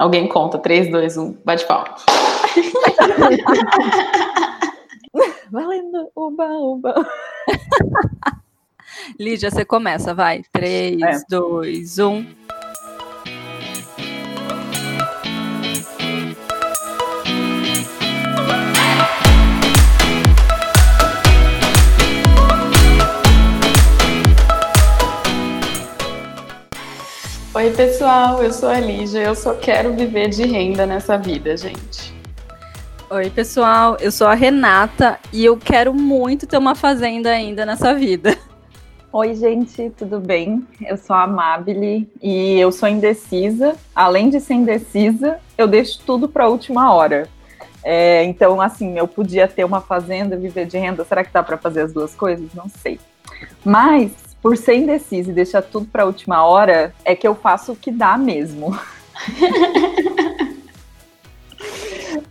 Alguém conta, 3, 2, 1, bate palma. Valendo, uba, uba. Lídia, você começa, vai. 3, 2, 1. Oi, pessoal, eu sou a Lígia, eu só quero viver de renda nessa vida, gente. Oi, pessoal, eu sou a Renata e eu quero muito ter uma fazenda ainda nessa vida. Oi, gente, tudo bem? Eu sou a Amabile e eu sou indecisa. Além de ser indecisa, eu deixo tudo para a última hora. É, então, assim, eu podia ter uma fazenda, viver de renda. Será que dá para fazer as duas coisas? Não sei. Mas por ser indecisa e deixar tudo para a última hora, é que eu faço o que dá mesmo.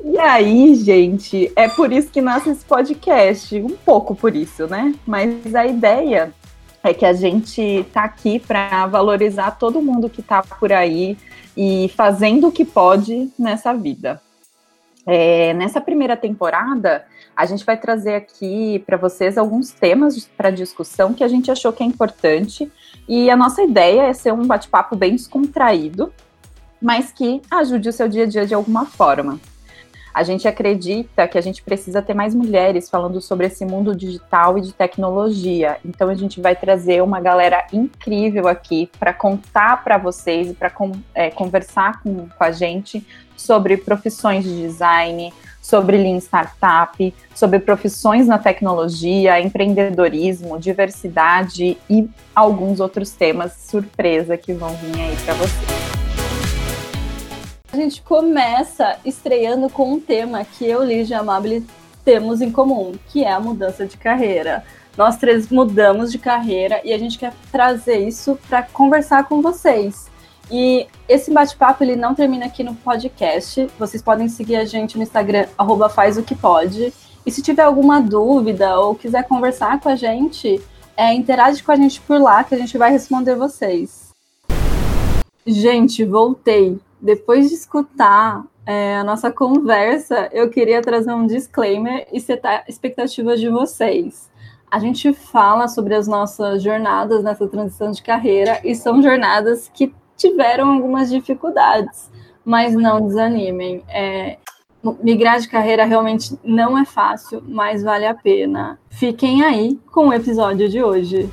e aí, gente, é por isso que nasce esse podcast, um pouco por isso, né? Mas a ideia é que a gente tá aqui para valorizar todo mundo que tá por aí e fazendo o que pode nessa vida. É, nessa primeira temporada, a gente vai trazer aqui para vocês alguns temas para discussão que a gente achou que é importante. E a nossa ideia é ser um bate-papo bem descontraído, mas que ajude o seu dia a dia de alguma forma. A gente acredita que a gente precisa ter mais mulheres falando sobre esse mundo digital e de tecnologia. Então a gente vai trazer uma galera incrível aqui para contar para vocês e para é, conversar com, com a gente sobre profissões de design, sobre Lean Startup, sobre profissões na tecnologia, empreendedorismo, diversidade e alguns outros temas surpresa que vão vir aí para vocês. A gente começa estreando com um tema que eu, Lígia e Amable temos em comum, que é a mudança de carreira. Nós três mudamos de carreira e a gente quer trazer isso para conversar com vocês. E esse bate-papo ele não termina aqui no podcast. Vocês podem seguir a gente no Instagram, arroba faz o que pode. E se tiver alguma dúvida ou quiser conversar com a gente, é, interage com a gente por lá que a gente vai responder vocês. Gente, voltei. Depois de escutar é, a nossa conversa, eu queria trazer um disclaimer e setar expectativas de vocês. A gente fala sobre as nossas jornadas nessa transição de carreira e são jornadas que tiveram algumas dificuldades, mas não desanimem. É, migrar de carreira realmente não é fácil, mas vale a pena. Fiquem aí com o episódio de hoje.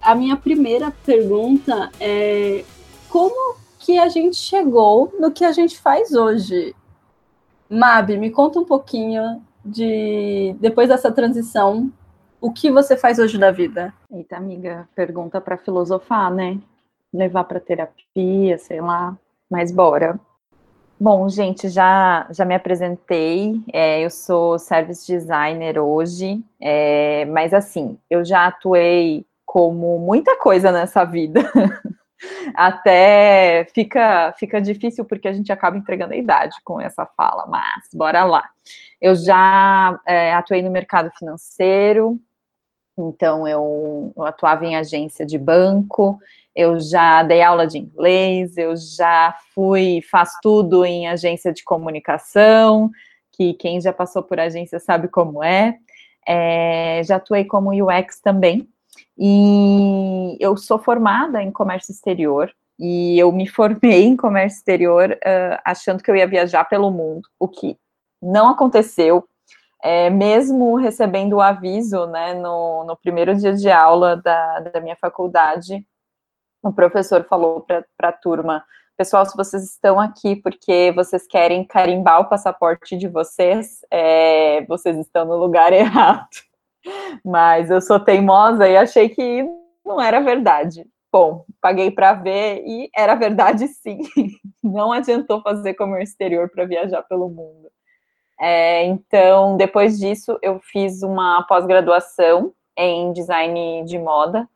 A minha primeira pergunta é como que a gente chegou no que a gente faz hoje? Mabi, me conta um pouquinho de depois dessa transição o que você faz hoje da vida? Eita, amiga, pergunta para filosofar, né? Levar para terapia, sei lá. Mas bora. Bom, gente, já, já me apresentei. É, eu sou service designer hoje, é, mas assim, eu já atuei como muita coisa nessa vida. Até fica, fica difícil porque a gente acaba entregando a idade com essa fala, mas bora lá. Eu já é, atuei no mercado financeiro, então, eu, eu, atuava em agência de banco, eu já dei aula de inglês, eu já fui, faço tudo em agência de comunicação, que quem já passou por agência sabe como é. é já atuei como UX também, e eu sou formada em comércio exterior, e eu me formei em comércio exterior uh, achando que eu ia viajar pelo mundo, o que não aconteceu, é, mesmo recebendo o aviso, né, no, no primeiro dia de aula da, da minha faculdade, o professor falou para a turma, pessoal, se vocês estão aqui porque vocês querem carimbar o passaporte de vocês, é, vocês estão no lugar errado. Mas eu sou teimosa e achei que não era verdade. Bom, paguei para ver e era verdade sim. Não adiantou fazer comércio exterior para viajar pelo mundo. É, então, depois disso, eu fiz uma pós-graduação em design de moda.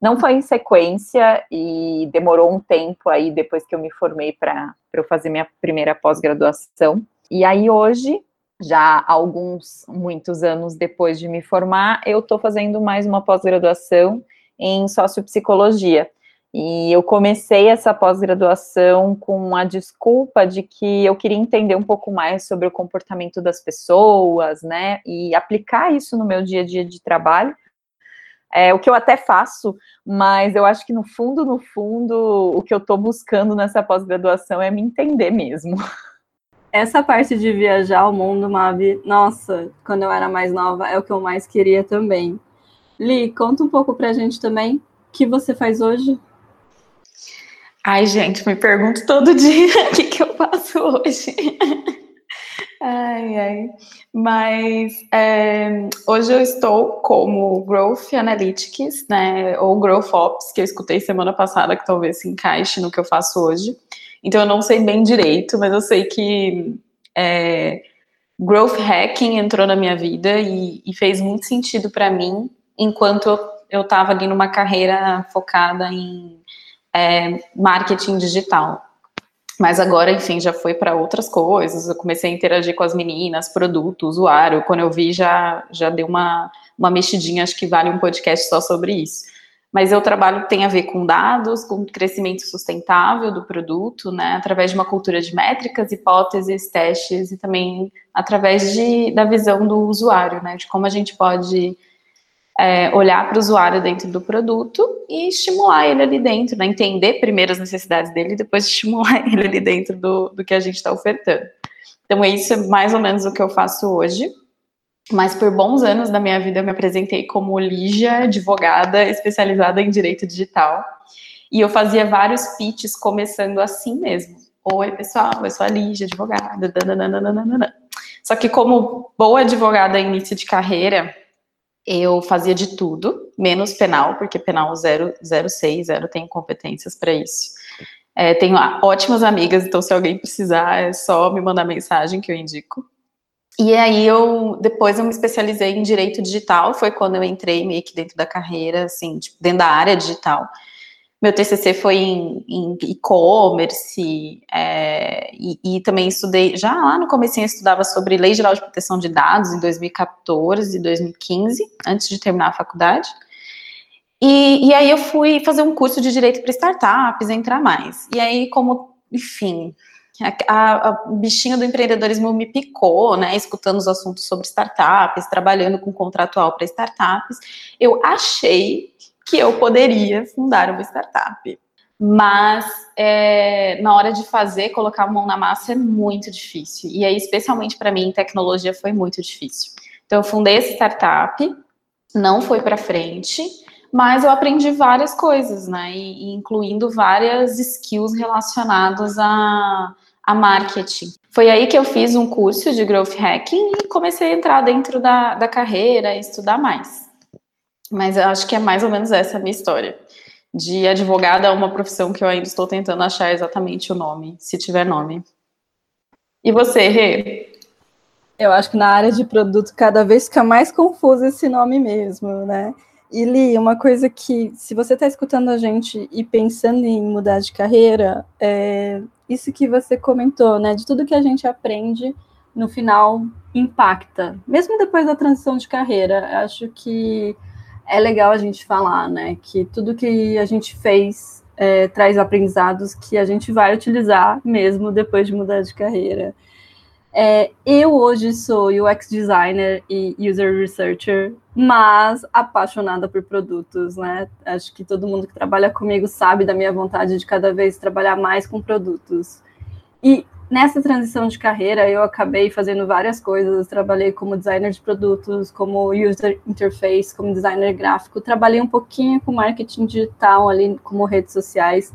Não foi em sequência e demorou um tempo aí depois que eu me formei para eu fazer minha primeira pós-graduação. E aí hoje, já alguns, muitos anos depois de me formar, eu estou fazendo mais uma pós-graduação em sociopsicologia. E eu comecei essa pós-graduação com a desculpa de que eu queria entender um pouco mais sobre o comportamento das pessoas, né? E aplicar isso no meu dia a dia de trabalho. É o que eu até faço, mas eu acho que no fundo, no fundo, o que eu estou buscando nessa pós-graduação é me entender mesmo. Essa parte de viajar o mundo, Mavi, nossa, quando eu era mais nova, é o que eu mais queria também. Li, conta um pouco pra gente também o que você faz hoje. Ai, gente, me pergunto todo dia o que, que eu faço hoje. ai, ai. Mas é, hoje eu estou como Growth Analytics, né? Ou Growth Ops, que eu escutei semana passada, que talvez se encaixe no que eu faço hoje. Então eu não sei bem direito, mas eu sei que é, Growth Hacking entrou na minha vida e, e fez muito sentido para mim enquanto eu estava ali numa carreira focada em é, marketing digital. Mas agora, enfim, já foi para outras coisas. Eu comecei a interagir com as meninas, produto, usuário. Quando eu vi, já, já deu uma, uma mexidinha. Acho que vale um podcast só sobre isso. Mas eu trabalho tem a ver com dados, com crescimento sustentável do produto, né? Através de uma cultura de métricas, hipóteses, testes e também através de, da visão do usuário, né? De como a gente pode é, olhar para o usuário dentro do produto e estimular ele ali dentro, né? entender primeiro as necessidades dele e depois estimular ele ali dentro do, do que a gente está ofertando. Então, isso é mais ou menos o que eu faço hoje. Mas por bons anos da minha vida eu me apresentei como Lígia, advogada especializada em direito digital. E eu fazia vários pitches começando assim mesmo. Oi, pessoal, eu sou a Lígia, advogada. Dananana. Só que como boa advogada em início de carreira, eu fazia de tudo, menos penal, porque penal 006, zero tenho competências para isso. É, tenho ótimas amigas, então se alguém precisar, é só me mandar mensagem que eu indico. E aí eu depois eu me especializei em direito digital, foi quando eu entrei meio que dentro da carreira, assim, tipo, dentro da área digital. Meu TCC foi em, em e-commerce, é, e, e, também estudei, já lá no começo eu estudava sobre Lei Geral de Proteção de Dados em 2014 e 2015, antes de terminar a faculdade. E, e aí eu fui fazer um curso de Direito para Startups, entrar mais. E aí, como, enfim, a bichinha do empreendedorismo me picou, né, escutando os assuntos sobre startups, trabalhando com contratual para startups, eu achei que eu poderia fundar uma startup. Mas é, na hora de fazer, colocar a mão na massa é muito difícil. E aí, especialmente para mim, tecnologia foi muito difícil. Então, eu fundei essa startup, não foi para frente, mas eu aprendi várias coisas, né? E, incluindo várias skills relacionadas a, a marketing. Foi aí que eu fiz um curso de growth hacking e comecei a entrar dentro da, da carreira e estudar mais. Mas eu acho que é mais ou menos essa a minha história. De advogada a uma profissão que eu ainda estou tentando achar exatamente o nome, se tiver nome. E você, Rê? Eu acho que na área de produto cada vez fica mais confuso esse nome mesmo, né? E Li, uma coisa que, se você está escutando a gente e pensando em mudar de carreira, é isso que você comentou, né? De tudo que a gente aprende, no final impacta, mesmo depois da transição de carreira. Acho que é legal a gente falar, né? Que tudo que a gente fez é, traz aprendizados que a gente vai utilizar mesmo depois de mudar de carreira. É, eu hoje sou UX designer e user researcher, mas apaixonada por produtos, né? Acho que todo mundo que trabalha comigo sabe da minha vontade de cada vez trabalhar mais com produtos. E nessa transição de carreira, eu acabei fazendo várias coisas. Trabalhei como designer de produtos, como user interface, como designer gráfico. Trabalhei um pouquinho com marketing digital ali, como redes sociais.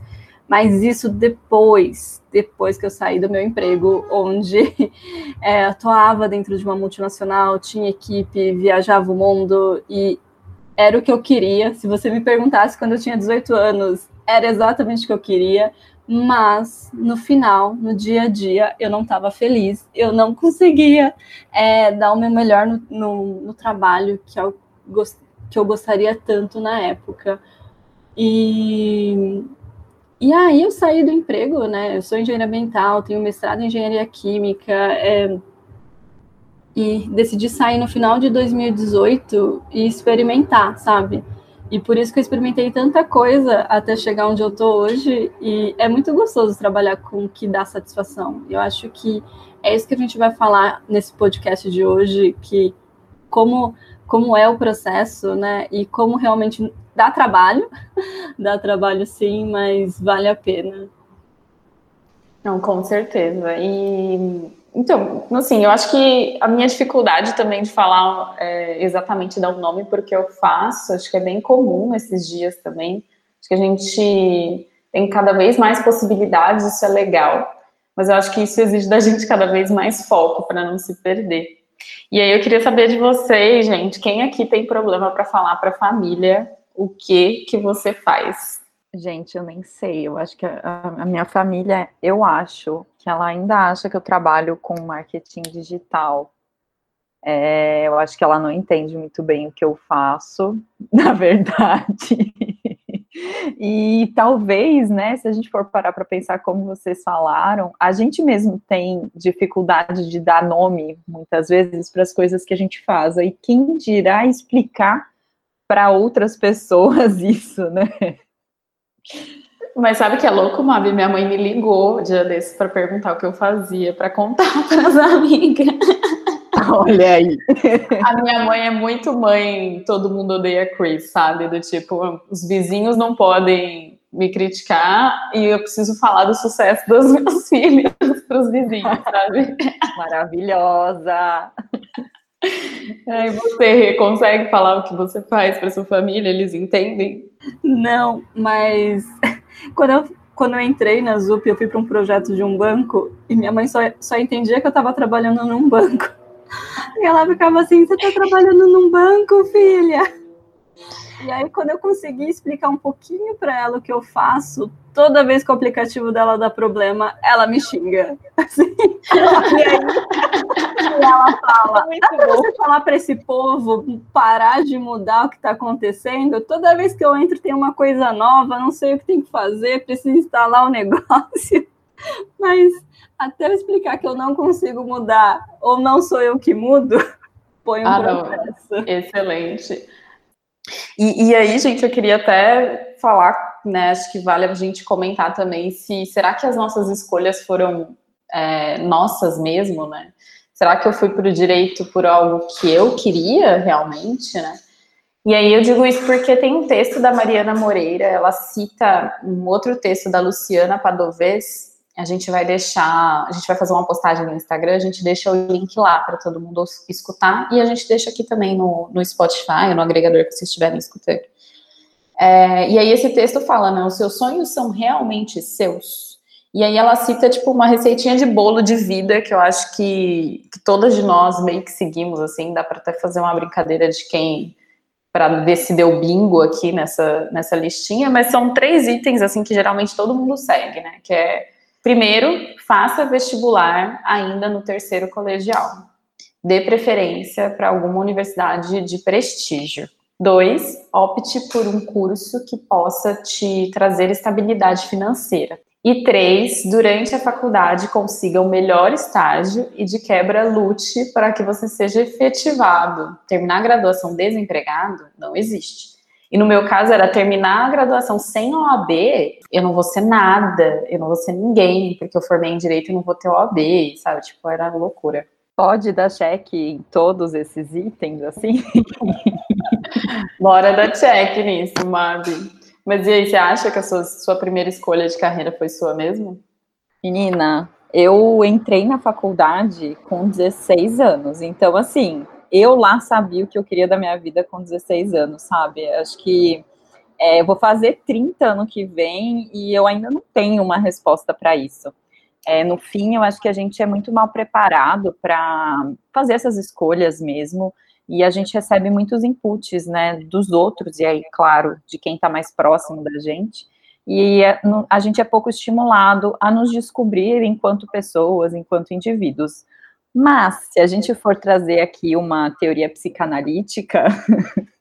Mas isso depois, depois que eu saí do meu emprego, onde é, atuava dentro de uma multinacional, tinha equipe, viajava o mundo e era o que eu queria. Se você me perguntasse quando eu tinha 18 anos, era exatamente o que eu queria mas no final, no dia a dia, eu não estava feliz, eu não conseguia é, dar o meu melhor no, no, no trabalho que eu, que eu gostaria tanto na época. E, e aí eu saí do emprego, né? Eu sou engenheira ambiental, tenho mestrado em engenharia química, é, e decidi sair no final de 2018 e experimentar, sabe? E por isso que eu experimentei tanta coisa até chegar onde eu tô hoje. E é muito gostoso trabalhar com o que dá satisfação. Eu acho que é isso que a gente vai falar nesse podcast de hoje, que como, como é o processo, né? E como realmente dá trabalho. dá trabalho sim, mas vale a pena. Não, com certeza. E então, assim, eu acho que a minha dificuldade também de falar é, exatamente dar um nome porque eu faço, acho que é bem comum esses dias também. Acho que a gente tem cada vez mais possibilidades, isso é legal. Mas eu acho que isso exige da gente cada vez mais foco para não se perder. E aí eu queria saber de vocês, gente, quem aqui tem problema para falar para a família o que que você faz? Gente, eu nem sei. Eu acho que a, a, minha família, eu acho que ela ainda acha que eu trabalho com marketing digital. É, eu acho que ela não entende muito bem o que eu faço, na verdade. e talvez, né, se a gente for parar para pensar como vocês falaram, a gente mesmo tem dificuldade de dar nome, muitas vezes, para as coisas que a gente faz. E quem dirá explicar para outras pessoas isso, né? Mas sabe que é louco, Mabi? Minha mãe me ligou um dia desses para perguntar o que eu fazia, para contar para as amigas. Olha aí. A minha mãe é muito mãe, todo mundo odeia Chris, sabe? Do tipo, os vizinhos não podem me criticar e eu preciso falar do sucesso dos meus filhos para os vizinhos, sabe? Maravilhosa. Aí você consegue falar o que você faz para sua família? Eles entendem? Não, mas quando eu, quando eu entrei na ZUP, eu fui para um projeto de um banco e minha mãe só, só entendia que eu estava trabalhando num banco. E ela ficava assim: Você está trabalhando num banco, filha? E aí, quando eu consegui explicar um pouquinho para ela o que eu faço, toda vez que o aplicativo dela dá problema, ela me xinga. Assim. E aí e ela fala: dá para você falar para esse povo parar de mudar o que está acontecendo? Toda vez que eu entro, tem uma coisa nova, não sei o que tem que fazer, preciso instalar o um negócio. Mas até eu explicar que eu não consigo mudar, ou não sou eu que mudo, põe um ah, processo. Não. Excelente. E, e, aí, gente, eu queria até falar, né? Acho que vale a gente comentar também se será que as nossas escolhas foram é, nossas mesmo, né? Será que eu fui para o direito por algo que eu queria realmente, né? E aí eu digo isso porque tem um texto da Mariana Moreira, ela cita um outro texto da Luciana Padovez, a gente vai deixar, a gente vai fazer uma postagem no Instagram, a gente deixa o link lá para todo mundo escutar e a gente deixa aqui também no, no Spotify, no agregador que vocês estiverem escutando. É, e aí esse texto fala, né, os seus sonhos são realmente seus? E aí ela cita, tipo, uma receitinha de bolo de vida que eu acho que, que todas de nós meio que seguimos, assim, dá para até fazer uma brincadeira de quem para ver se deu bingo aqui nessa, nessa listinha, mas são três itens, assim, que geralmente todo mundo segue, né, que é Primeiro, faça vestibular ainda no terceiro colegial. Dê preferência para alguma universidade de prestígio. Dois, opte por um curso que possa te trazer estabilidade financeira. E três, durante a faculdade consiga o melhor estágio e de quebra lute para que você seja efetivado. Terminar a graduação desempregado não existe. E no meu caso era terminar a graduação sem OAB, eu não vou ser nada, eu não vou ser ninguém, porque eu formei em direito e não vou ter OAB, sabe? Tipo, era loucura. Pode dar cheque em todos esses itens, assim? Bora dar check nisso, Mabi. Mas e aí, você acha que a sua, sua primeira escolha de carreira foi sua mesmo? Menina, eu entrei na faculdade com 16 anos, então assim, eu lá sabia o que eu queria da minha vida com 16 anos, sabe? Acho que é, eu vou fazer 30 ano que vem e eu ainda não tenho uma resposta para isso. É, no fim, eu acho que a gente é muito mal preparado para fazer essas escolhas mesmo, e a gente recebe muitos inputs, né, dos outros, e aí, claro, de quem está mais próximo da gente, e é, a gente é pouco estimulado a nos descobrir enquanto pessoas, enquanto indivíduos. Mas, se a gente for trazer aqui uma teoria psicanalítica,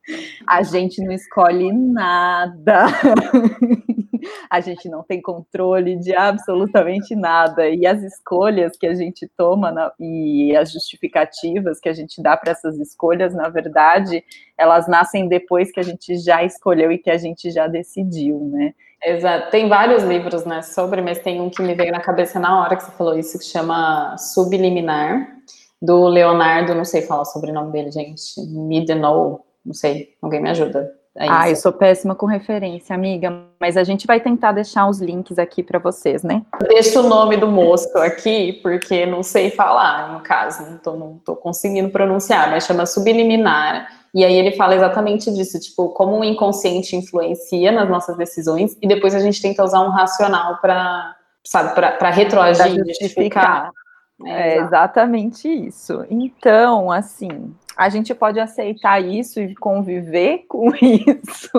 A gente não escolhe nada. a gente não tem controle de absolutamente nada. E as escolhas que a gente toma na, e as justificativas que a gente dá para essas escolhas, na verdade, elas nascem depois que a gente já escolheu e que a gente já decidiu, né? Exato. Tem vários livros, né, sobre, mas tem um que me veio na cabeça na hora que você falou isso, que chama Subliminar, do Leonardo, não sei falar sobre o nome dele, gente, Midenow, não sei, alguém me ajuda. É ah, eu sou péssima com referência, amiga, mas a gente vai tentar deixar os links aqui para vocês, né? Deixa o nome do moço aqui, porque não sei falar, no caso, não tô, não tô conseguindo pronunciar, mas chama Subliminar. E aí ele fala exatamente disso, tipo, como o inconsciente influencia nas nossas decisões, e depois a gente tenta usar um racional para, sabe, para retroagir, justificar. É, é exatamente isso. Então, assim, a gente pode aceitar isso e conviver com isso.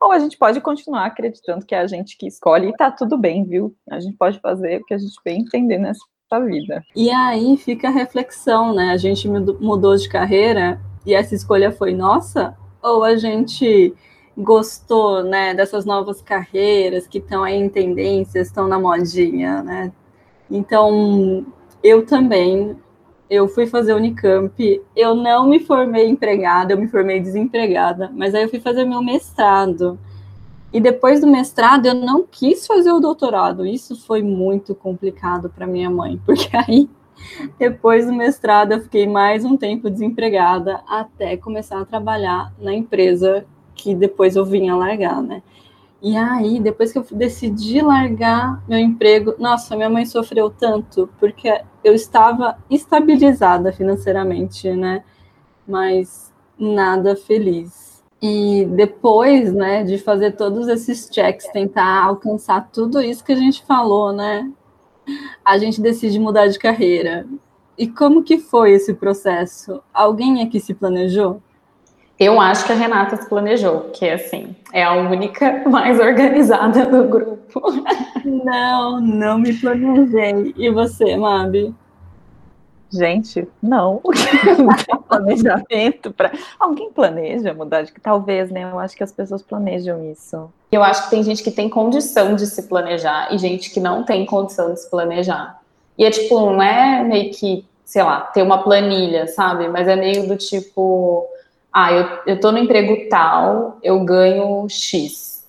Ou a gente pode continuar acreditando que é a gente que escolhe e tá tudo bem, viu? A gente pode fazer o que a gente bem entender nessa vida. E aí fica a reflexão, né? A gente mudou de carreira e essa escolha foi nossa? Ou a gente gostou, né, dessas novas carreiras que estão aí em tendências, estão na modinha, né? Então, eu também eu fui fazer Unicamp, eu não me formei empregada, eu me formei desempregada, mas aí eu fui fazer meu mestrado. E depois do mestrado eu não quis fazer o doutorado. Isso foi muito complicado para minha mãe, porque aí depois do mestrado eu fiquei mais um tempo desempregada até começar a trabalhar na empresa que depois eu vinha largar, né? E aí, depois que eu decidi largar meu emprego, nossa, minha mãe sofreu tanto, porque eu estava estabilizada financeiramente, né? Mas nada feliz. E depois, né, de fazer todos esses checks, tentar alcançar tudo isso que a gente falou, né? A gente decide mudar de carreira. E como que foi esse processo? Alguém aqui se planejou? Eu acho que a Renata se planejou, que assim, é a única mais organizada do grupo. Não, não me planejei. E você, Mabi? Gente, não. não tem planejamento para. Alguém planeja mudar de que talvez, né? Eu acho que as pessoas planejam isso. Eu acho que tem gente que tem condição de se planejar e gente que não tem condição de se planejar. E é tipo, não é meio que, sei lá, ter uma planilha, sabe? Mas é meio do tipo ah, eu, eu tô no emprego tal, eu ganho X.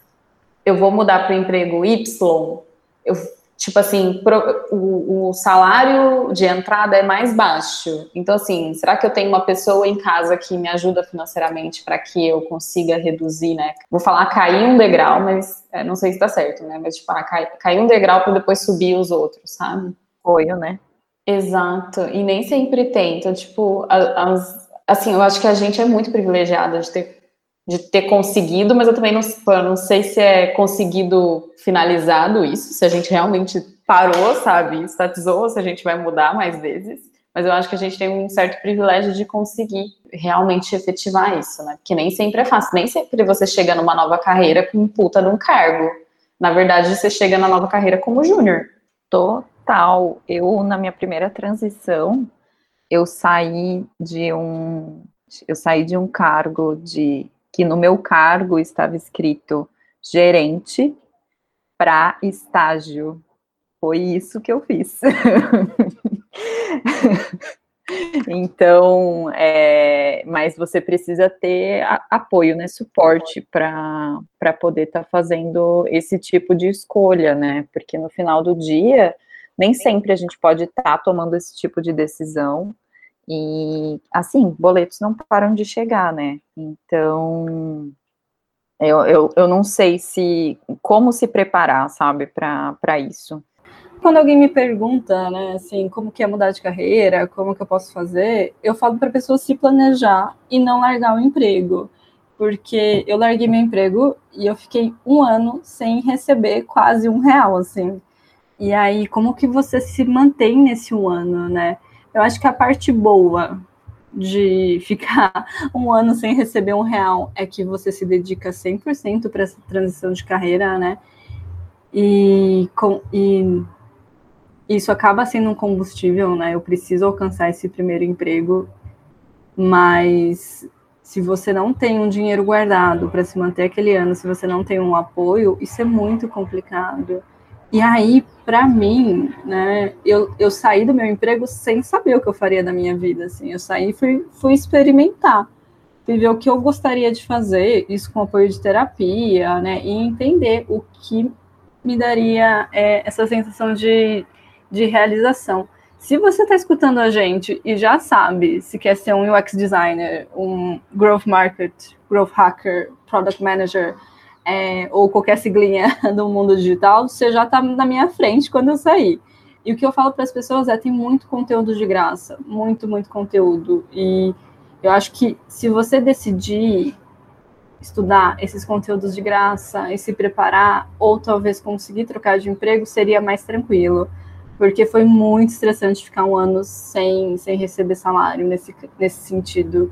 Eu vou mudar para o emprego Y, eu, tipo assim, pro, o, o, salário de entrada é mais baixo. Então, assim, será que eu tenho uma pessoa em casa que me ajuda financeiramente para que eu consiga reduzir, né? Vou falar cair um degrau, mas é, não sei se tá certo, né? Mas, tipo, ah, cair, cair um degrau para depois subir os outros, sabe? Apoio, né? Exato. E nem sempre tem. Então, tipo, as, assim, eu acho que a gente é muito privilegiada de ter, de ter conseguido, mas eu também não, não sei se é conseguido finalizado isso, se a gente realmente parou, sabe, estatizou, se a gente vai mudar mais vezes. Mas eu acho que a gente tem um certo privilégio de conseguir realmente efetivar isso, né? Porque nem sempre é fácil, nem sempre você chega numa nova carreira com puta de um cargo. Na verdade, você chega na nova carreira como júnior. Total. Eu, na minha primeira transição, eu saí de um eu saí de um cargo de que no meu cargo estava escrito gerente para estágio. Foi isso que eu fiz. então, é, mas você precisa ter apoio, né, suporte para poder estar tá fazendo esse tipo de escolha, né? Porque no final do dia, nem sempre a gente pode estar tá tomando esse tipo de decisão. E, assim, boletos não param de chegar, né? Então, eu, eu, eu não sei se como se preparar, sabe, para isso. Quando alguém me pergunta, né, assim, como que é mudar de carreira, como que eu posso fazer, eu falo para a pessoa se planejar e não largar o emprego, porque eu larguei meu emprego e eu fiquei um ano sem receber quase um real, assim. E aí, como que você se mantém nesse um ano, né? Eu acho que a parte boa de ficar um ano sem receber um real é que você se dedica 100% para essa transição de carreira, né? E, com, e isso acaba sendo um combustível, né? Eu preciso alcançar esse primeiro emprego, mas se você não tem um dinheiro guardado para se manter aquele ano, se você não tem um apoio, isso é muito complicado. E aí, para mim, né, eu, eu saí do meu emprego sem saber o que eu faria da minha vida, assim. Eu saí e fui, fui experimentar, fui ver o que eu gostaria de fazer, isso com apoio de terapia, né, e entender o que me daria é, essa sensação de, de realização. Se você está escutando a gente e já sabe se quer ser um UX designer, um growth market, growth hacker, product manager, é, ou qualquer siglinha do mundo digital, você já está na minha frente quando eu sair. E o que eu falo para as pessoas é: tem muito conteúdo de graça, muito, muito conteúdo. E eu acho que se você decidir estudar esses conteúdos de graça e se preparar, ou talvez conseguir trocar de emprego, seria mais tranquilo porque foi muito estressante ficar um ano sem, sem receber salário nesse, nesse sentido.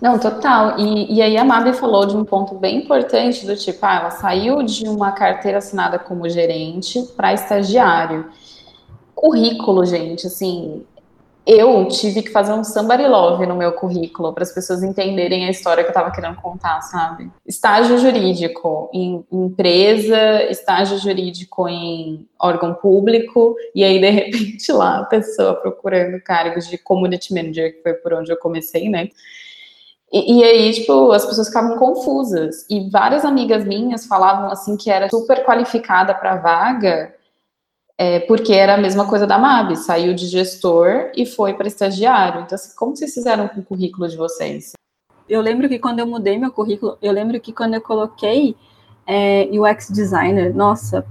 Não, total. E, e aí a Mabi falou de um ponto bem importante do tipo, ah, ela saiu de uma carteira assinada como gerente para estagiário. Currículo, gente, assim, eu tive que fazer um somebody love no meu currículo para as pessoas entenderem a história que eu estava querendo contar, sabe? Estágio jurídico em empresa, estágio jurídico em órgão público, e aí de repente lá a pessoa procurando cargos de community manager, que foi por onde eu comecei, né? E, e, aí, tipo, as pessoas ficavam confusas. E várias amigas minhas falavam assim que era super qualificada para vaga, é, porque era a mesma coisa da MAB, saiu de gestor e foi para estagiário. Então, assim, como vocês fizeram com o currículo de vocês? Eu lembro que quando eu mudei meu currículo, eu lembro que quando eu coloquei é, UX designer, nossa,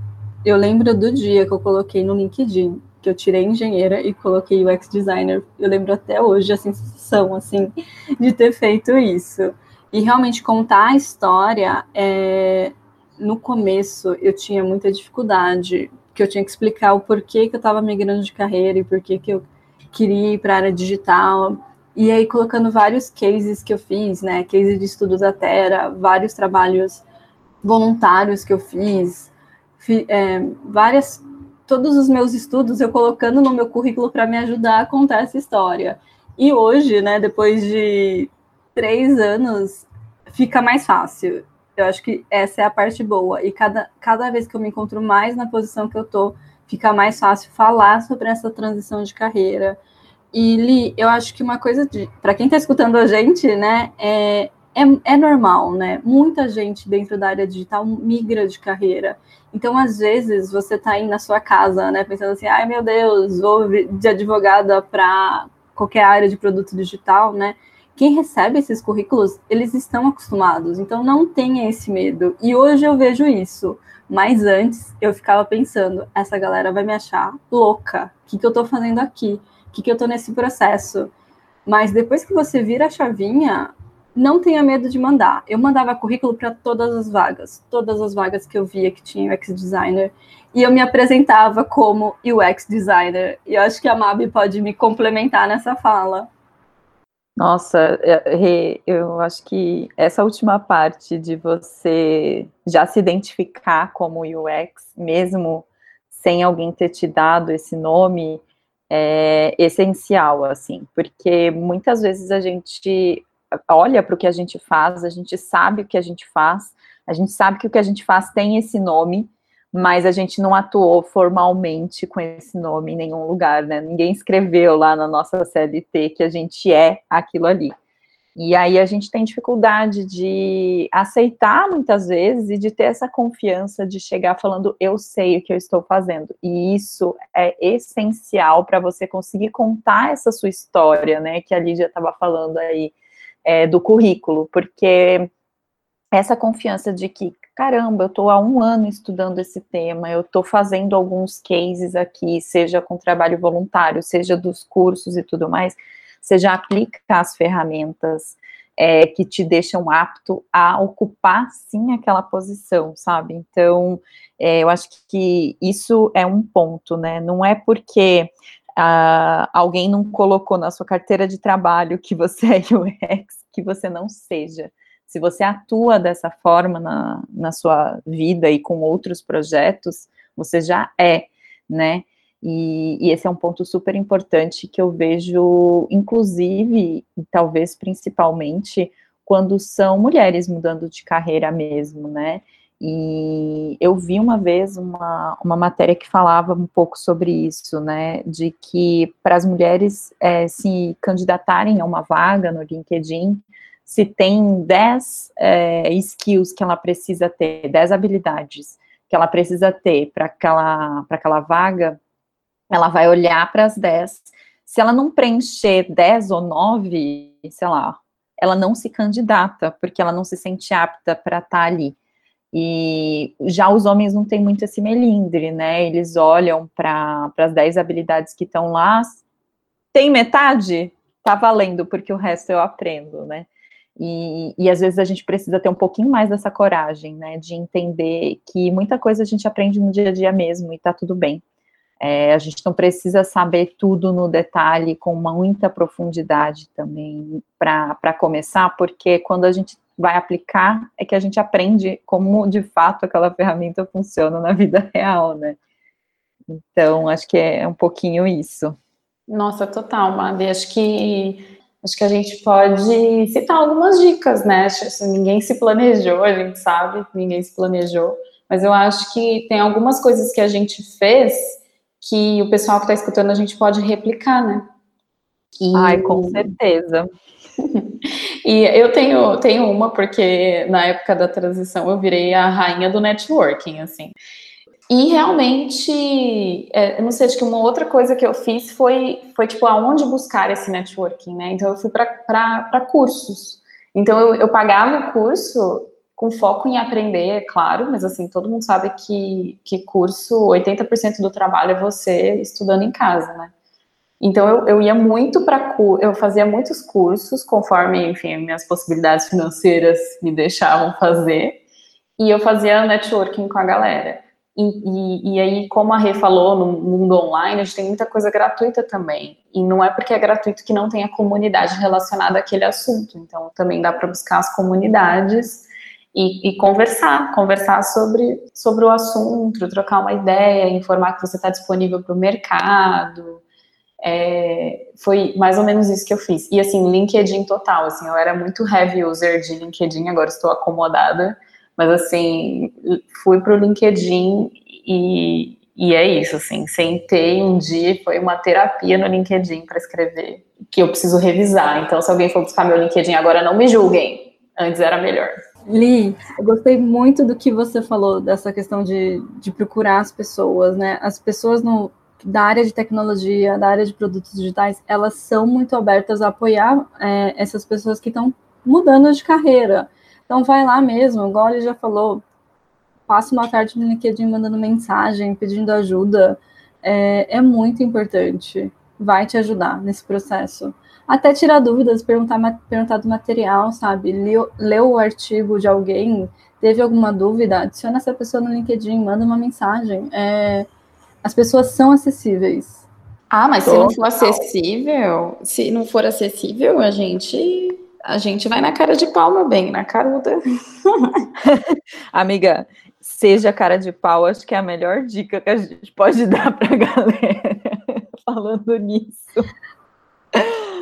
eu lembro do dia que eu coloquei no LinkedIn, que eu tirei engenheira e coloquei UX designer. Eu lembro até hoje a sensação, assim, de ter feito isso. E realmente contar a história, é, no começo eu tinha muita dificuldade, que eu tinha que explicar o porquê que eu estava migrando de carreira e porquê que eu queria ir para a área digital. E aí colocando vários cases que eu fiz, né, case de estudos da Terra, vários trabalhos voluntários que eu fiz, fi, é, várias, todos os meus estudos eu colocando no meu currículo para me ajudar a contar essa história. E hoje, né, depois de três anos, fica mais fácil. Eu acho que essa é a parte boa. E cada, cada vez que eu me encontro mais na posição que eu tô, fica mais fácil falar sobre essa transição de carreira. E Li, eu acho que uma coisa para quem está escutando a gente, né, é, é, é, normal, né? Muita gente dentro da área digital migra de carreira. Então, às vezes, você está aí na sua casa, né, pensando assim, ai meu Deus, vou de advogada para qualquer área de produto digital, né? quem recebe esses currículos, eles estão acostumados, então não tenha esse medo. E hoje eu vejo isso, mas antes eu ficava pensando, essa galera vai me achar louca, o que, que eu estou fazendo aqui? O que, que eu estou nesse processo? Mas depois que você vira a chavinha, não tenha medo de mandar. Eu mandava currículo para todas as vagas, todas as vagas que eu via que tinha UX designer, e eu me apresentava como UX designer. E eu acho que a Mabi pode me complementar nessa fala. Nossa, é, eu acho que essa última parte de você já se identificar como UX, mesmo sem alguém ter te dado esse nome, é essencial, assim, porque muitas vezes a gente olha para o que a gente faz, a gente sabe o que a gente faz, a gente sabe que o que a gente faz tem esse nome, mas a gente não atuou formalmente com esse nome em nenhum lugar, né? Ninguém escreveu lá na nossa CLT que a gente é aquilo ali. E aí a gente tem dificuldade de aceitar muitas vezes e de ter essa confiança de chegar falando eu sei o que eu estou fazendo. E isso é essencial para você conseguir contar essa sua história, né? Que a Lídia estava falando aí é, do currículo, porque essa confiança de que, caramba, eu estou há um ano estudando esse tema, eu estou fazendo alguns cases aqui, seja com trabalho voluntário, seja dos cursos e tudo mais, você já aplica as ferramentas é, que te deixam apto a ocupar sim aquela posição, sabe? Então, é, eu acho que isso é um ponto, né? Não é porque ah, alguém não colocou na sua carteira de trabalho que você é UX que você não seja se você atua dessa forma na, na sua vida e com outros projetos, você já é, né? E, e, esse é um ponto super importante que eu vejo, inclusive, e talvez principalmente, quando são mulheres mudando de carreira mesmo, né? E eu vi uma vez uma, uma matéria que falava um pouco sobre isso, né? De que para as mulheres é, se candidatarem a uma vaga no LinkedIn, se tem 10 é, skills que ela precisa ter, 10 habilidades que ela precisa ter para aquela, aquela vaga, ela vai olhar para as 10. Se ela não preencher 10 ou 9, sei lá, ela não se candidata, porque ela não se sente apta para estar tá ali. E já os homens não têm muito esse melindre, né? Eles olham para as 10 habilidades que estão lá, tem metade? Tá valendo, porque o resto eu aprendo, né? E, e, às vezes a gente precisa ter um pouquinho mais dessa coragem, né? De entender que muita coisa a gente aprende no dia a dia mesmo e tá tudo bem. É, a gente não precisa saber tudo no detalhe, com muita profundidade também, para começar, porque quando a gente vai aplicar, é que a gente aprende como de fato aquela ferramenta funciona na vida real, né? Então, acho que é um pouquinho isso. Nossa, total, Madi. Acho que acho que a gente pode citar algumas dicas, né? Assim, ninguém se planejou, a gente sabe, ninguém se planejou, mas eu acho que tem algumas coisas que a gente fez que o pessoal que está escutando a gente pode replicar, né? E... Ai, com certeza. e eu tenho, tenho uma, porque na época da transição eu virei a rainha do networking, assim. E realmente, é, eu não sei, acho que uma outra coisa que eu fiz foi, foi tipo, aonde buscar esse networking, né? Então eu fui para cursos. Então eu, eu pagava o curso com foco em aprender, é claro, mas assim, todo mundo sabe que, que curso, 80% do trabalho é você estudando em casa, né? Então eu, eu ia muito para eu fazia muitos cursos conforme, enfim, minhas possibilidades financeiras me deixavam fazer, e eu fazia networking com a galera. E, e, e, aí, como a Rê falou, no mundo online, a gente tem muita coisa gratuita também. E não é porque é gratuito que não tem a comunidade relacionada àquele assunto. Então, também dá para buscar as comunidades e, e, conversar, conversar sobre, sobre o assunto, trocar uma ideia, informar que você está disponível para o mercado. É, foi mais ou menos isso que eu fiz. E assim, LinkedIn total, assim, eu era muito heavy user de LinkedIn, agora estou acomodada, mas assim, fui para o LinkedIn e, e é isso, assim, sentei um dia foi uma terapia no LinkedIn para escrever, que eu preciso revisar. Então, se alguém for buscar meu LinkedIn agora, não me julguem. Antes era melhor. Li, eu gostei muito do que você falou dessa questão de, de procurar as pessoas, né? As pessoas no, da área de tecnologia, da área de produtos digitais, elas são muito abertas a apoiar é, essas pessoas que estão mudando de carreira. Então vai lá mesmo, igual ele já falou, passa uma tarde no LinkedIn mandando mensagem, pedindo ajuda. É, é muito importante. Vai te ajudar nesse processo até tirar dúvidas, perguntar, perguntar do material, sabe? Leu, leu o artigo de alguém, teve alguma dúvida, adiciona essa pessoa no LinkedIn, manda uma mensagem. É, as pessoas são acessíveis. Ah, mas se não for acessível, se não for acessível, a gente a gente vai na cara de pau, meu bem, na caruda. Amiga, seja cara de pau, acho que é a melhor dica que a gente pode dar pra galera falando nisso.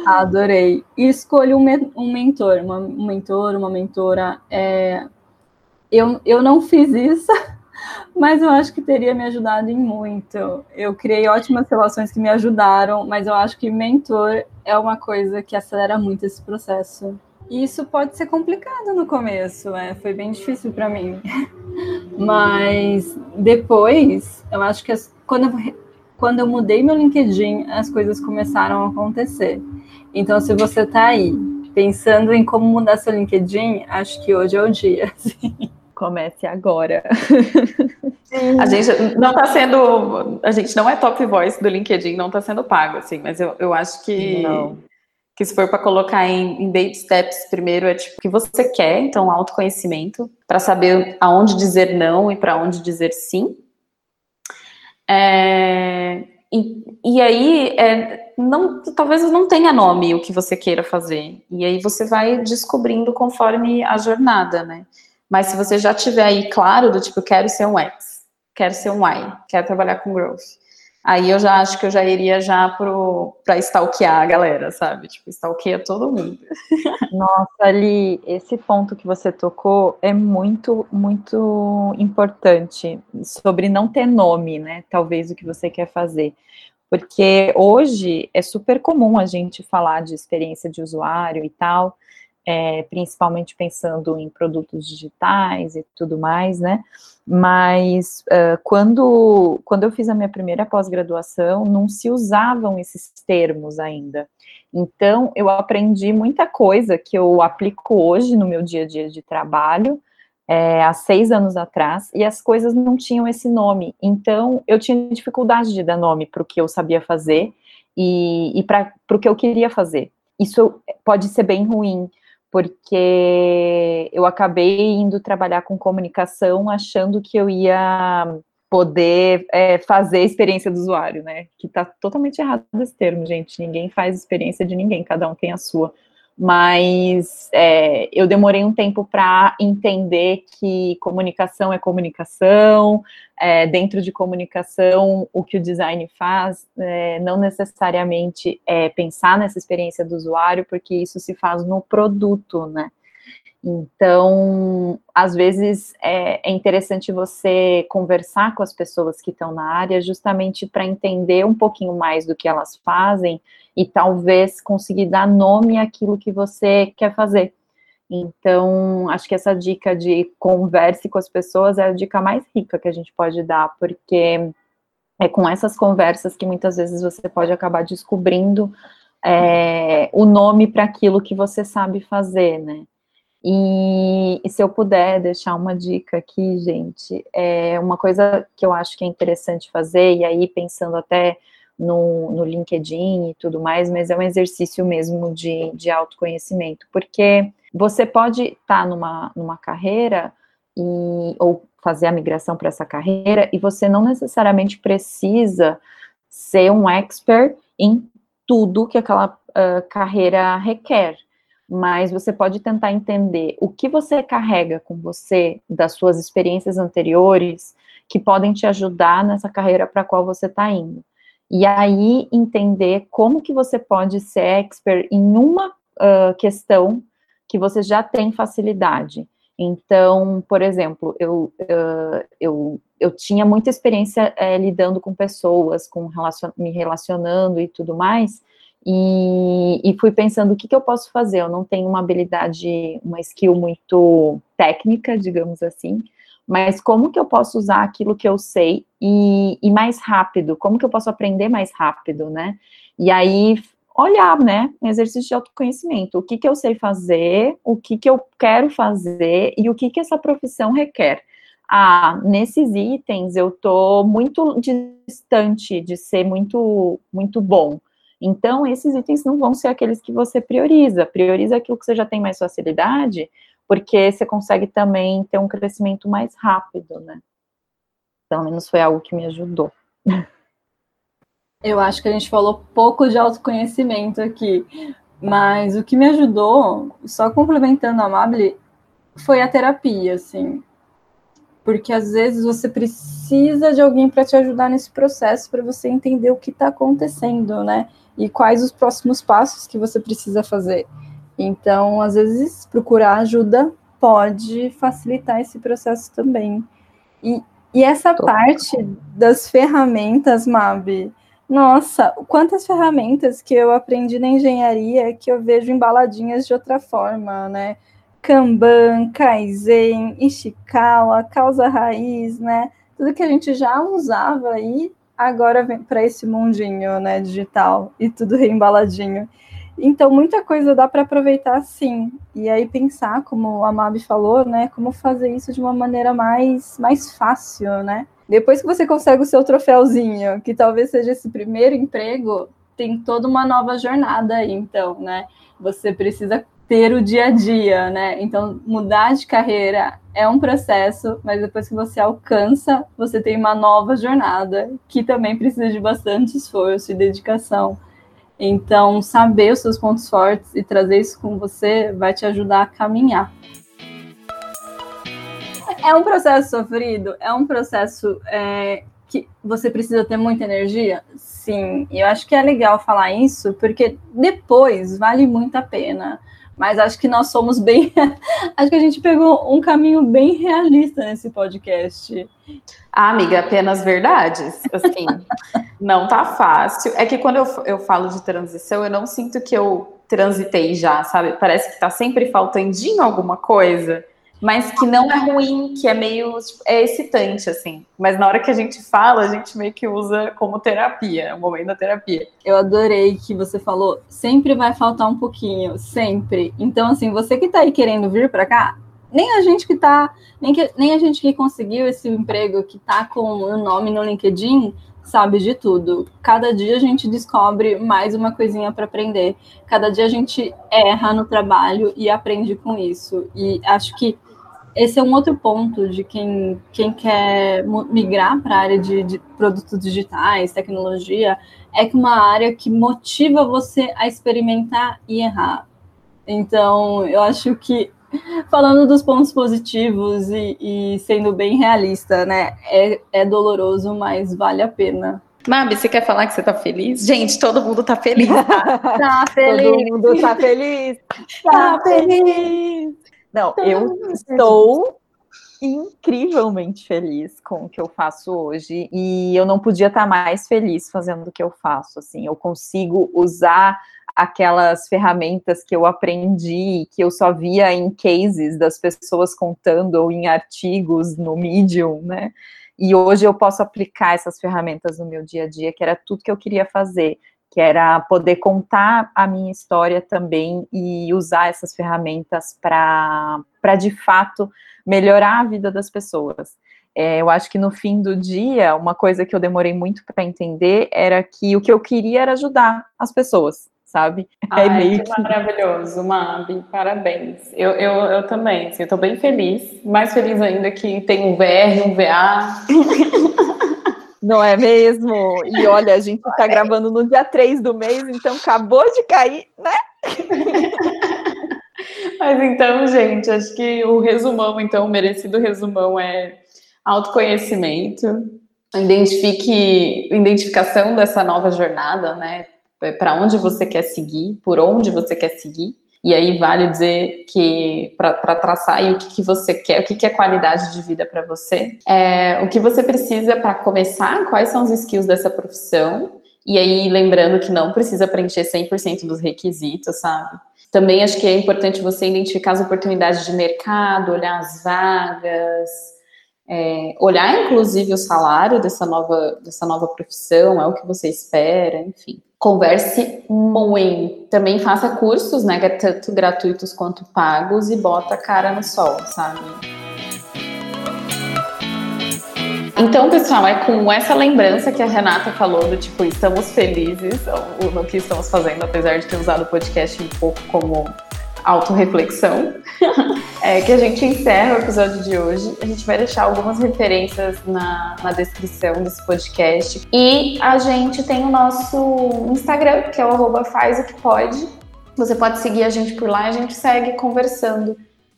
Adorei. E escolha um, me um mentor, uma, um mentor, uma mentora. É... Eu, eu não fiz isso, mas eu acho que teria me ajudado em muito. Eu criei ótimas relações que me ajudaram, mas eu acho que mentor é uma coisa que acelera muito esse processo. E isso pode ser complicado no começo, é, foi bem difícil para mim. Mas depois, eu acho que as, quando eu quando eu mudei meu LinkedIn, as coisas começaram a acontecer. Então, se você está aí pensando em como mudar seu LinkedIn, acho que hoje é o dia. Comece agora. A gente não está sendo, a gente não é top voice do LinkedIn, não está sendo pago, assim, mas eu, eu acho que não. que se for para colocar em, em baby steps, primeiro é tipo o que você quer, então autoconhecimento para saber aonde dizer não e para onde dizer sim. É, e, e, aí, é, não, talvez não tenha nome o que você queira fazer. E aí você vai descobrindo conforme a jornada, né? Mas se você já tiver aí claro do tipo, quero ser um X, quero ser um Y, quero trabalhar com growth, Aí eu já acho que eu já iria já para stalkear a galera, sabe? Tipo, stalkeia todo mundo. Nossa, ali, esse ponto que você tocou é muito, muito importante sobre não ter nome, né? Talvez o que você quer fazer. Porque hoje é super comum a gente falar de experiência de usuário e tal, é, principalmente pensando em produtos digitais e tudo mais, né? Mas uh, quando, quando eu fiz a minha primeira pós-graduação, não se usavam esses termos ainda. Então, eu aprendi muita coisa que eu aplico hoje no meu dia a dia de trabalho, é, há seis anos atrás, e as coisas não tinham esse nome. Então, eu tinha dificuldade de dar nome para o que eu sabia fazer e, e para o que eu queria fazer. Isso pode ser bem ruim, porque eu acabei indo trabalhar com comunicação achando que eu ia poder é, fazer experiência do usuário, né? Que tá totalmente errado esse termo, gente. Ninguém faz experiência de ninguém, cada um tem a sua mas é, eu demorei um tempo para entender que comunicação é comunicação, é, dentro de comunicação, o que o design faz é, não necessariamente é pensar nessa experiência do usuário, porque isso se faz no produto, né? Então, às vezes é, é interessante você conversar com as pessoas que estão na área, justamente para entender um pouquinho mais do que elas fazem e talvez conseguir dar nome àquilo que você quer fazer. Então, acho que essa dica de converse com as pessoas é a dica mais rica que a gente pode dar, porque é com essas conversas que muitas vezes você pode acabar descobrindo é, o nome para aquilo que você sabe fazer, né? E, e, se eu puder deixar uma dica aqui, gente, é uma coisa que eu acho que é interessante fazer, e aí pensando até no, no LinkedIn e tudo mais, mas é um exercício mesmo de, de autoconhecimento, porque você pode estar tá numa, numa carreira e, ou fazer a migração para essa carreira e você não necessariamente precisa ser um expert em tudo que aquela uh, carreira requer, mas você pode tentar entender o que você carrega com você das suas experiências anteriores que podem te ajudar nessa carreira para qual você está indo. E aí entender como que você pode ser expert em uma uh, questão que você já tem facilidade. Então, por exemplo, eu, uh, eu, eu tinha muita experiência uh, lidando com pessoas, com relacion, me relacionando e tudo mais, e, e, fui pensando o que, que eu posso fazer. Eu não tenho uma habilidade, uma skill muito técnica, digamos assim, mas como que eu posso usar aquilo que eu sei e, e mais rápido? Como que eu posso aprender mais rápido, né? E aí olhar, né, exercício de autoconhecimento, o que que eu sei fazer, o que que eu quero fazer e o que que essa profissão requer. Ah, nesses itens eu tô muito distante de ser muito muito bom. Então, esses itens não vão ser aqueles que você prioriza. Prioriza aquilo que você já tem mais facilidade, porque você consegue também ter um crescimento mais rápido, né? Pelo menos foi algo que me ajudou. Eu acho que a gente falou pouco de autoconhecimento aqui, mas o que me ajudou, só complementando a Amable, foi a terapia, assim. Porque às vezes você precisa de alguém para te ajudar nesse processo, para você entender o que está acontecendo, né? E quais os próximos passos que você precisa fazer. Então, às vezes, procurar ajuda pode facilitar esse processo também. E, e essa Tô. parte das ferramentas, Mab, nossa, quantas ferramentas que eu aprendi na engenharia que eu vejo embaladinhas de outra forma, né? Kanban, Kaizen, Ishikawa, causa raiz, né? Tudo que a gente já usava aí, agora vem para esse mundinho, né, digital e tudo reembaladinho. Então, muita coisa dá para aproveitar sim. E aí pensar, como a Mabi falou, né, como fazer isso de uma maneira mais, mais fácil, né? Depois que você consegue o seu troféuzinho, que talvez seja esse primeiro emprego, tem toda uma nova jornada aí, então, né? Você precisa ter o dia a dia, né? Então, mudar de carreira é um processo, mas depois que você alcança, você tem uma nova jornada que também precisa de bastante esforço e dedicação. Então, saber os seus pontos fortes e trazer isso com você vai te ajudar a caminhar. É um processo sofrido, é um processo é, que você precisa ter muita energia? Sim, eu acho que é legal falar isso, porque depois vale muito a pena. Mas acho que nós somos bem. acho que a gente pegou um caminho bem realista nesse podcast. Ah, amiga, apenas verdades. Assim, não tá fácil. É que quando eu, eu falo de transição, eu não sinto que eu transitei já, sabe? Parece que tá sempre faltandinho alguma coisa mas que não é ruim, que é meio tipo, é excitante, assim. Mas na hora que a gente fala, a gente meio que usa como terapia, o momento da terapia. Eu adorei que você falou, sempre vai faltar um pouquinho, sempre. Então, assim, você que tá aí querendo vir para cá, nem a gente que tá, nem, que, nem a gente que conseguiu esse emprego, que tá com o nome no LinkedIn, sabe de tudo. Cada dia a gente descobre mais uma coisinha para aprender. Cada dia a gente erra no trabalho e aprende com isso. E acho que esse é um outro ponto de quem, quem quer migrar para a área de, de, produtos digitais, tecnologia, é que uma área que motiva você a experimentar e errar. Então, eu acho que, falando dos pontos positivos e, e sendo bem realista, né, é, é doloroso, mas vale a pena. Mabi, você quer falar que você tá feliz? Gente, todo mundo tá feliz. Tá, tá feliz. Todo mundo tá feliz. Tá feliz. Não, eu estou incrivelmente feliz com o que eu faço hoje e eu não podia estar mais feliz fazendo o que eu faço. Assim, eu consigo usar aquelas ferramentas que eu aprendi, que eu só via em cases das pessoas contando ou em artigos no Medium, né? E hoje eu posso aplicar essas ferramentas no meu dia a dia, que era tudo que eu queria fazer que era poder contar a minha história também e usar essas ferramentas para, de fato, melhorar a vida das pessoas. É, eu acho que no fim do dia, uma coisa que eu demorei muito para entender era que o que eu queria era ajudar as pessoas, sabe? Ai, é meio que, que maravilhoso, Mabi, parabéns. Eu, eu, eu também, assim, eu tô bem feliz, mais feliz ainda que tem um VR, um VA. Não é mesmo? E olha, a gente está gravando no dia 3 do mês, então acabou de cair, né? Mas então, gente, acho que o resumão, então, o merecido resumão é autoconhecimento, identifique, identificação dessa nova jornada, né? Para onde você quer seguir, por onde você quer seguir. E aí vale dizer que para traçar aí o que, que você quer, o que, que é qualidade de vida para você, é, o que você precisa para começar, quais são os skills dessa profissão. E aí lembrando que não precisa preencher 100% dos requisitos, sabe? Também acho que é importante você identificar as oportunidades de mercado, olhar as vagas, é, olhar inclusive o salário dessa nova, dessa nova profissão, é o que você espera, enfim converse muito. Também faça cursos, né, tanto gratuitos quanto pagos e bota a cara no sol, sabe? Então, pessoal, é com essa lembrança que a Renata falou do tipo, estamos felizes no que estamos fazendo, apesar de ter usado o podcast um pouco como autorreflexão, é que a gente encerra o episódio de hoje. A gente vai deixar algumas referências na, na descrição desse podcast. E a gente tem o nosso Instagram, que é o arroba faz o que pode. Você pode seguir a gente por lá e a gente segue conversando.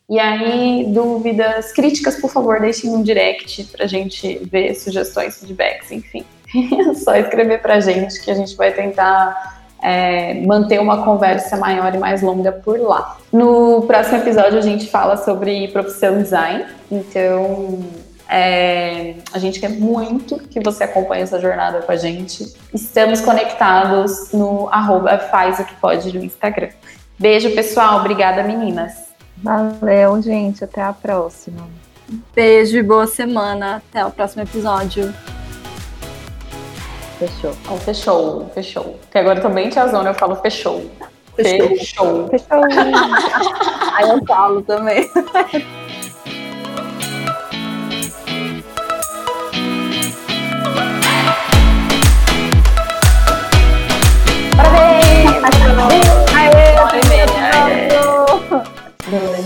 E aí, dúvidas, críticas, por favor, deixem um direct pra gente ver sugestões, feedbacks, enfim. É só escrever pra gente que a gente vai tentar é, manter uma conversa maior e mais longa por lá. No próximo episódio a gente fala sobre profissão design, então é, a gente quer muito que você acompanhe essa jornada com a gente. Estamos conectados no arroba faz o que pode no Instagram. Beijo, pessoal. Obrigada, meninas. Valeu, gente. Até a próxima. Beijo e boa semana. Até o próximo episódio. Fechou. Então, fechou, fechou. Porque agora também tia Zona eu falo fechou. Fechou. Fechou. fechou. Aí eu falo também.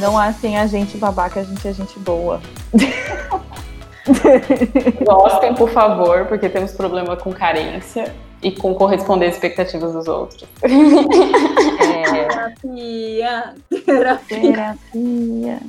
Não assim a gente babaca, a gente é gente boa. Gostem, por favor, porque temos problema com carência e com corresponder às expectativas dos outros. É. Terapia, terapia. terapia.